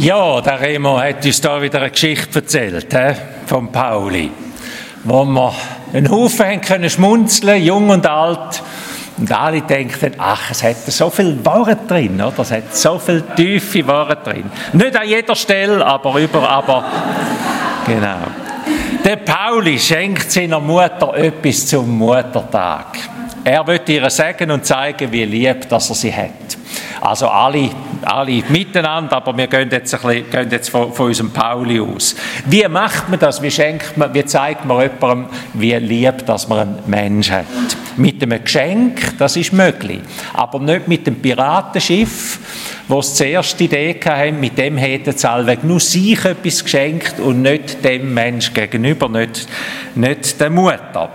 Ja, der Remo hat uns da wieder eine Geschichte erzählt, he, von Pauli, wo wir einen Haufen haben können schmunzeln, jung und alt. Und alle denken, ach, es hat so viel Wahrheit drin, oder? Es hat so viel tiefe Wahrheit drin. Nicht an jeder Stelle, aber über, aber, genau. Der Pauli schenkt seiner Mutter etwas zum Muttertag. Er wird ihr sagen und zeigen, wie lieb dass er sie hat. Also alle, alle miteinander, aber wir gehen jetzt, ein bisschen, gehen jetzt von, von unserem Pauli aus. Wie macht man das? Wie, schenkt man, wie zeigt man jemandem, wie lieb dass man einen Mensch hat? Mit einem Geschenk, das ist möglich. Aber nicht mit dem Piratenschiff, wo es zuerst die Idee hatten, mit dem hätten sie allweg nur sich etwas geschenkt und nicht dem Mensch gegenüber, nicht, nicht der Mutter.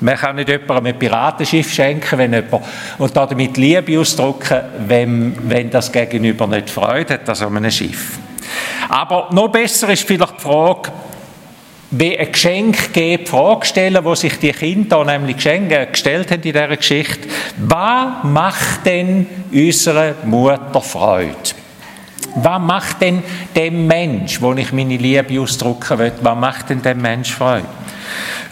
Man kann nicht jemandem ein Piratenschiff schenken, wenn jemand, und damit Liebe ausdrücken, wenn, wenn das Gegenüber nicht Freude hat an so einem Schiff. Aber noch besser ist vielleicht die Frage, wie ein Geschenk geben, die Frage stellen, wo sich die Kinder nämlich Geschenke gestellt haben in dieser Geschichte. Was macht denn unserer Mutter Freude? Was macht denn dem Mensch, wo ich meine Liebe ausdrücken will, was macht denn dem Mensch Freude?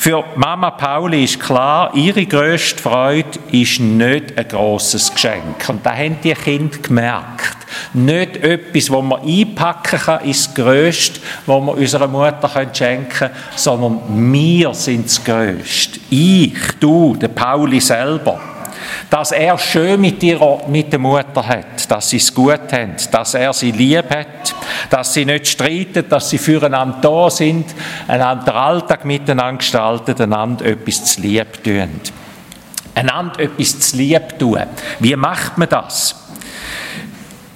Für Mama Pauli ist klar, ihre grösste Freude ist nicht ein grosses Geschenk. Und da haben die Kinder gemerkt. Nicht etwas, wo man einpacken kann, ist das Größte, was wir unserer Mutter schenken können, sondern wir sind das Größte. Ich, du, der Pauli selber dass er schön mit, ihrer, mit der Mutter hat, dass sie es gut haben, dass er sie lieb hat, dass sie nicht streiten, dass sie füreinander da sind, einander den Alltag miteinander gestalten, einander etwas zu lieb tun. Einander etwas zu lieb tun. Wie macht man das?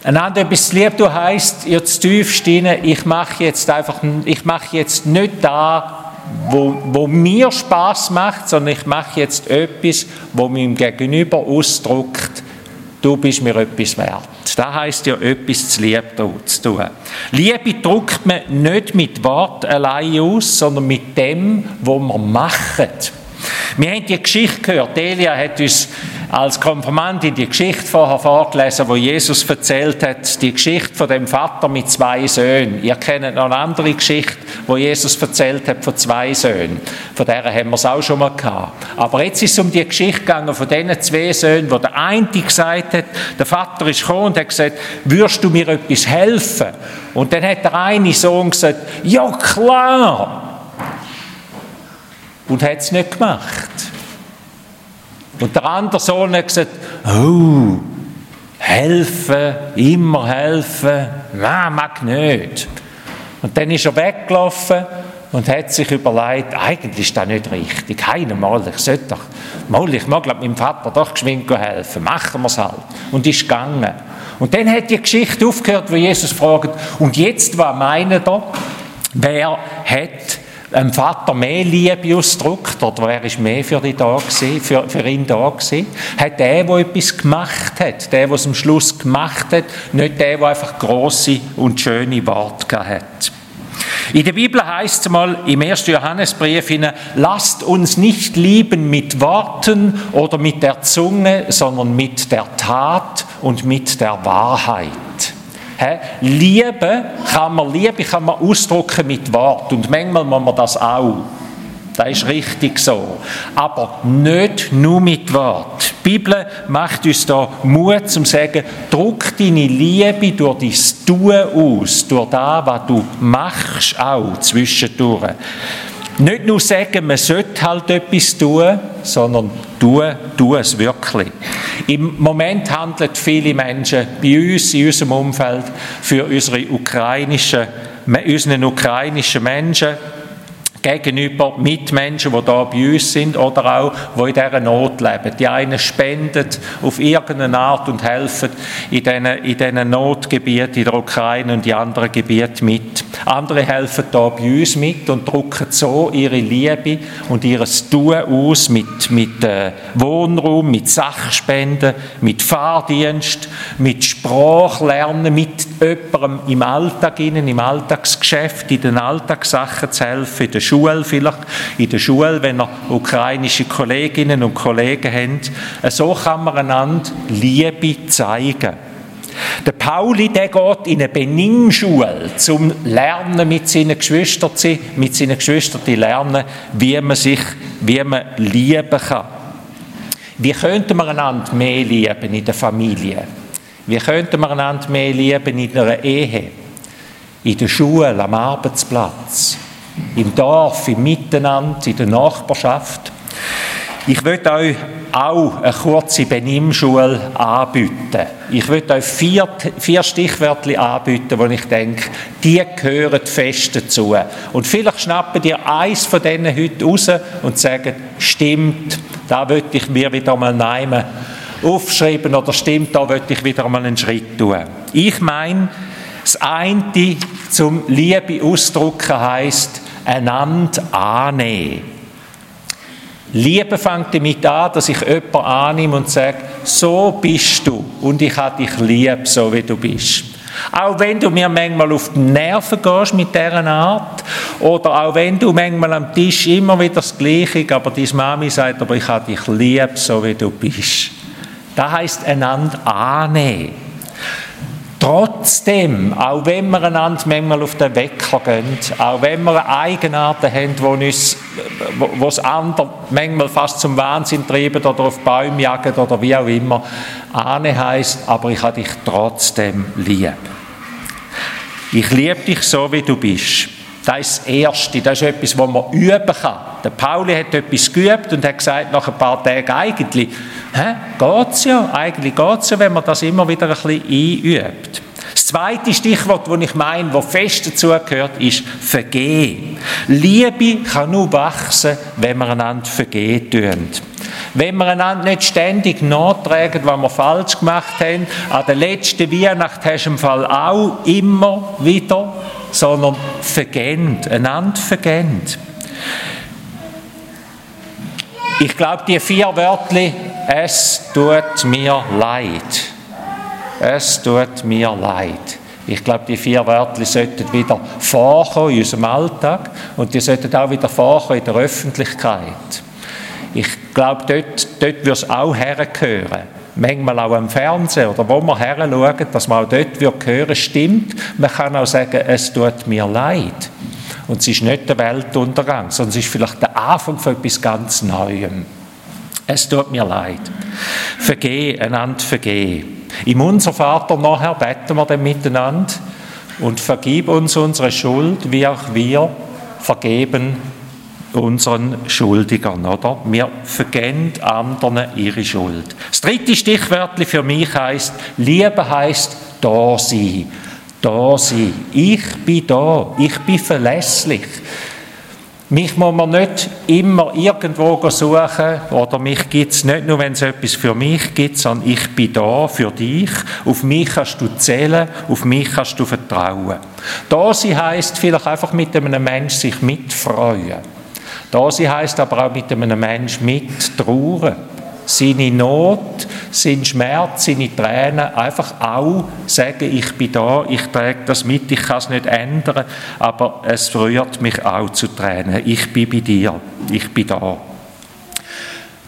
Einander etwas zu lieb tun heisst, ihr zu tief ich mache jetzt einfach, ich mache jetzt nicht da, wo, wo mir Spaß macht, sondern ich mache jetzt etwas, wo meinem Gegenüber ausdrückt, du bist mir etwas wert. Das heißt ja, etwas zu lieb zu tun. Liebe drückt man nicht mit Wort allein aus, sondern mit dem, was man macht. Wir haben die Geschichte gehört. Elia hat uns als Konfirmandin die Geschichte vorher vorgelesen, wo Jesus erzählt hat, die Geschichte von dem Vater mit zwei Söhnen. Ihr kennt noch eine andere Geschichte, wo Jesus erzählt hat von zwei Söhnen. Von der haben wir es auch schon mal gehabt. Aber jetzt ist es um die Geschichte gegangen von diesen zwei Söhnen, wo der eine gesagt hat, der Vater ist gekommen und hat gesagt, würdest du mir etwas helfen? Und dann hat der eine Sohn gesagt, ja klar. Und hat es nicht gemacht. Und der andere Sohn hat gesagt, oh, helfen, immer helfen, nein, mag nicht. Und dann ist er weggelaufen und hat sich überlegt, eigentlich ist das nicht richtig. Keiner mal, ich sollte doch, mal, ich mag meinem Vater doch geschwind helfen, machen wir es halt. Und ist gegangen. Und dann hat die Geschichte aufgehört, wo Jesus fragt, und jetzt, was meinen ihr, wer hat einem Vater mehr Liebe ausdrückt, oder wer ist mehr für, die da gewesen, für, für ihn da gewesen? Hat der, der etwas gemacht hat, der, der es am Schluss gemacht hat, nicht der, der einfach große und schöne Worte hat. In der Bibel heißt es mal im 1. Johannesbrief, lasst uns nicht lieben mit Worten oder mit der Zunge, sondern mit der Tat und mit der Wahrheit. Liebe kann man, Liebe kann man ausdrücken mit Wort und manchmal muss man das auch. Das ist richtig so. Aber nicht nur mit Wort. Die Bibel macht uns da Mut zum sagen, druck deine Liebe durch dein Tun aus, durch das, was du machst, auch zwischendurch. Nicht nur sagen, man sollte halt etwas tun, sondern tun, tu es wirklich. Im Moment handeln viele Menschen bei uns, in unserem Umfeld, für unsere ukrainischen, unseren ukrainischen Menschen, gegenüber Mitmenschen, die da bei uns sind oder auch, die in dieser Not leben. Die einen spenden auf irgendeine Art und helfen in diesen, Notgebieten in der Ukraine und in anderen Gebieten mit. Andere helfen da bei uns mit und drucken so ihre Liebe und ihr Tun aus mit, mit äh, Wohnraum, mit Sachspenden, mit Fahrdienst, mit Sprachlernen, mit jemandem im Alltag, im Alltagsgeschäft, in den Alltagssachen zu helfen, in der Schule vielleicht, in der Schule, wenn ihr ukrainische Kolleginnen und Kollegen habt. So kann man einander Liebe zeigen. Der Pauli, der geht in eine Benimmschule zum Lernen mit seinen Geschwistern, mit seinen Geschwistern lernen, wie man sich, wie man lieben kann. Wie könnte man einander mehr lieben in der Familie? Wie könnte man einander mehr lieben in einer Ehe? In der Schule, am Arbeitsplatz, im Dorf, im Miteinander, in der Nachbarschaft? Ich möchte euch auch eine kurze Benimmschule anbieten. Ich möchte euch vier, vier Stichwörter anbieten, wo ich denke, die gehören fest dazu. Und vielleicht schnappen ihr eins von denen heute raus und sagen, stimmt, da möchte ich mir wieder mal nehmen aufschreiben oder stimmt, da möchte ich wieder mal einen Schritt tun. Ich meine, das eine zum Liebe ausdrücken heisst, einander annehmen. Liebe fängt damit an, dass ich jemanden annehme und sage, so bist du und ich habe dich lieb, so wie du bist. Auch wenn du mir manchmal auf die Nerven gehst mit dieser Art, oder auch wenn du manchmal am Tisch immer wieder das Gleiche, aber deine Mami sagt, aber ich habe dich lieb, so wie du bist. Das heisst, einander annehmen. Trotzdem, auch wenn wir einander manchmal auf den Wecker gehen, auch wenn wir Eigenarten haben, die uns, wo es andere manchmal fast zum Wahnsinn treiben oder auf Bäume jagen oder wie auch immer, Ahne heisst, aber ich habe dich trotzdem lieb. Ich liebe dich so, wie du bist. Das ist das Erste, das ist etwas, was man üben kann. Der Pauli hat etwas geübt und hat gesagt, nach ein paar Tagen, eigentlich, hä, geht's ja, eigentlich geht's ja, wenn man das immer wieder ein bisschen einübt. Das zweite Stichwort, das ich meine, das fest dazugehört, ist Vergehen. Liebe kann nur wachsen, wenn wir einander vergehen tun. Wenn wir einander nicht ständig nachtragen, was wir falsch gemacht haben, an der letzten Weihnacht hast du im Fall auch immer wieder, sondern vergehen, einander vergehen. Ich glaube, die vier Wörter, es tut mir leid. Es tut mir leid. Ich glaube, die vier Wörter sollten wieder vorkommen in unserem Alltag und die sollten auch wieder vorkommen in der Öffentlichkeit. Ich glaube, dort, dort würde es auch hergehören. Manchmal auch am Fernsehen oder wo wir her schauen, dass man auch dort wird hören, stimmt. Man kann auch sagen, es tut mir leid. Und es ist nicht der Weltuntergang, sondern es ist vielleicht der Anfang von etwas ganz Neuem. Es tut mir leid. Vergeh, einander vergeh. Im Unser Vater nachher beten wir dann miteinander und vergib uns unsere Schuld, wie auch wir vergeben unseren Schuldigern, oder? Wir vergeben anderen ihre Schuld. Das dritte Stichwort für mich heißt: Liebe heißt da sein da sein. Ich bin da. Ich bin verlässlich. Mich muss man nicht immer irgendwo suchen oder mich gibt es nicht nur, wenn es etwas für mich gibt, sondern ich bin da für dich. Auf mich kannst du zählen, auf mich kannst du vertrauen. Da sein heisst vielleicht einfach mit einem Menschen sich mitfreuen. Da sein heisst aber auch mit einem Menschen mittrauern seine Not, sein Schmerz, seine Tränen einfach auch sagen, ich bin da, ich trage das mit, ich kann es nicht ändern, aber es rührt mich auch zu Tränen. Ich bin bei dir, ich bin da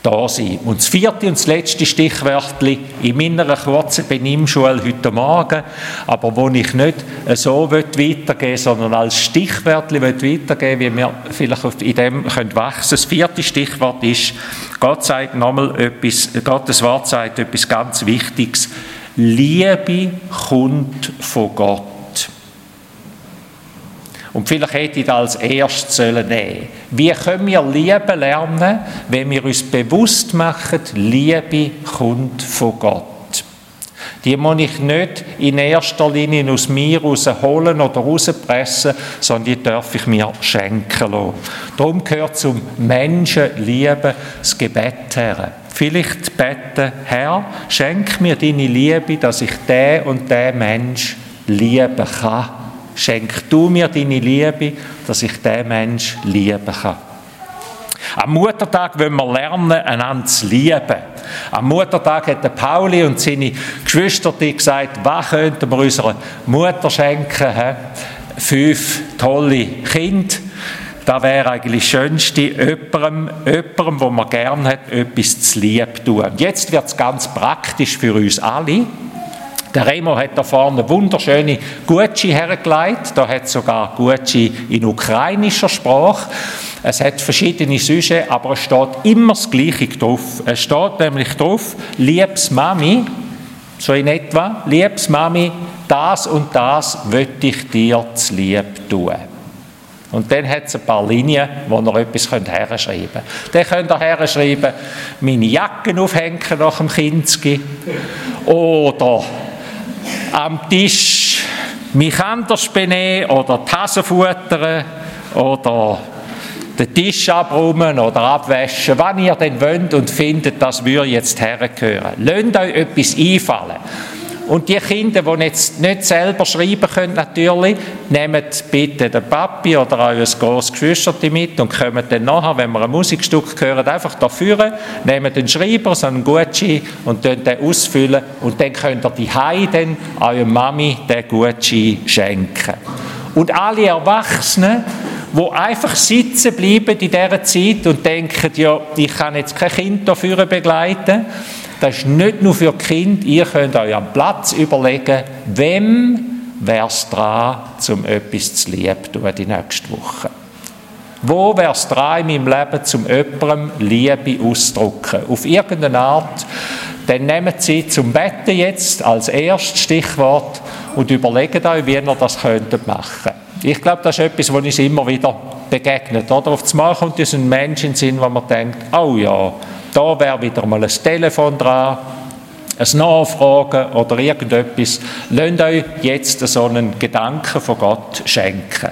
da sein. Und das vierte und das letzte Stichwörtchen in meiner kurzen Benimmschule heute Morgen, aber wo ich nicht so weitergeben will, sondern als Stichwörtchen weitergeben wie wir vielleicht in dem können wachsen Das vierte Stichwort ist, Gott sagt nochmal etwas, Gottes Wort sagt etwas ganz Wichtiges. Liebe kommt von Gott. Und vielleicht hätte ich das als erstes nehmen sollen Wie können wir Liebe lernen, wenn wir uns bewusst machen, Liebe kommt von Gott? Die muss ich nicht in erster Linie aus mir rausholen oder rauspressen, sondern die darf ich mir schenken lassen. Darum gehört zum Menschen lieben das Gebet her. Vielleicht beten, Herr, schenk mir deine Liebe, dass ich den und den Mensch lieben kann. Schenk du mir deine Liebe, dass ich den Mensch lieben kann. Am Muttertag wollen wir lernen, einander zu lieben. Am Muttertag hat Pauli und seine Geschwister gesagt, was könnten wir unserer Mutter schenken? He? Fünf tolle Kinder. Das wäre eigentlich das Schönste, jemandem, jemandem, wo man gerne hat, etwas zu lieb tun. Jetzt wird es ganz praktisch für uns alle. Der Remo hat da vorne wunderschöne Gucci hergelegt. Da hat sogar Gucci in ukrainischer Sprache. Es hat verschiedene Süße, aber es steht immer das Gleiche drauf. Es steht nämlich drauf, liebes Mami, so in etwa, liebes Mami, das und das möchte ich dir zu lieb tun. Und dann hat es ein paar Linien, wo ihr etwas herschreiben könnt. Dann könnt ihr herschreiben, meine Jacken aufhängen nach dem Kinski. Oder am Tisch mich anders benehmen oder die Hase futtern oder den Tisch abräumen oder abwaschen, wann ihr denn wollt und findet, das würde jetzt hergehören. Lasst euch etwas einfallen. Und die Kinder, die jetzt nicht selber schreiben können, natürlich, nehmt bitte den Papi oder euer grosses Geschwister mit und kommen dann nachher, wenn wir ein Musikstück hören, einfach da führen, nehmt den Schreiber, so einen Gucci und den ausfüllen und dann könnt ihr die dann eurer Mami den Gucci schenken. Und alle Erwachsenen, die einfach sitzen bleiben in dieser Zeit und denken, ja, ich kann jetzt kein Kind dafür begleiten, das ist nicht nur für Kind. Ihr könnt euch am Platz überlegen, wem wäre es dran, um etwas zu lieb tun die nächste Woche. Wo wäre es dran in meinem Leben, um jemandem Liebe auszudrücken? Auf irgendeine Art. Dann nehmt Sie zum Betten jetzt als erstes Stichwort und überlegt euch, wie ihr das könntet machen Ich glaube, das ist etwas, was uns immer wieder begegnet. Oder? Auf das Mal kommt uns ein Mensch in den Sinn, wo man denkt, oh ja, da wäre wieder mal ein Telefon dran, ein Nachfragen oder irgendetwas. Lasst euch jetzt so einen Gedanken von Gott schenken.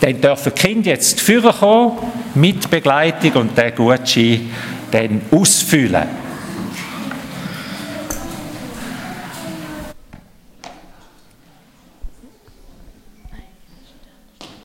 Dann dürfen die Kinder jetzt führen kommen, mit Begleitung und den Gutschein dann ausfüllen.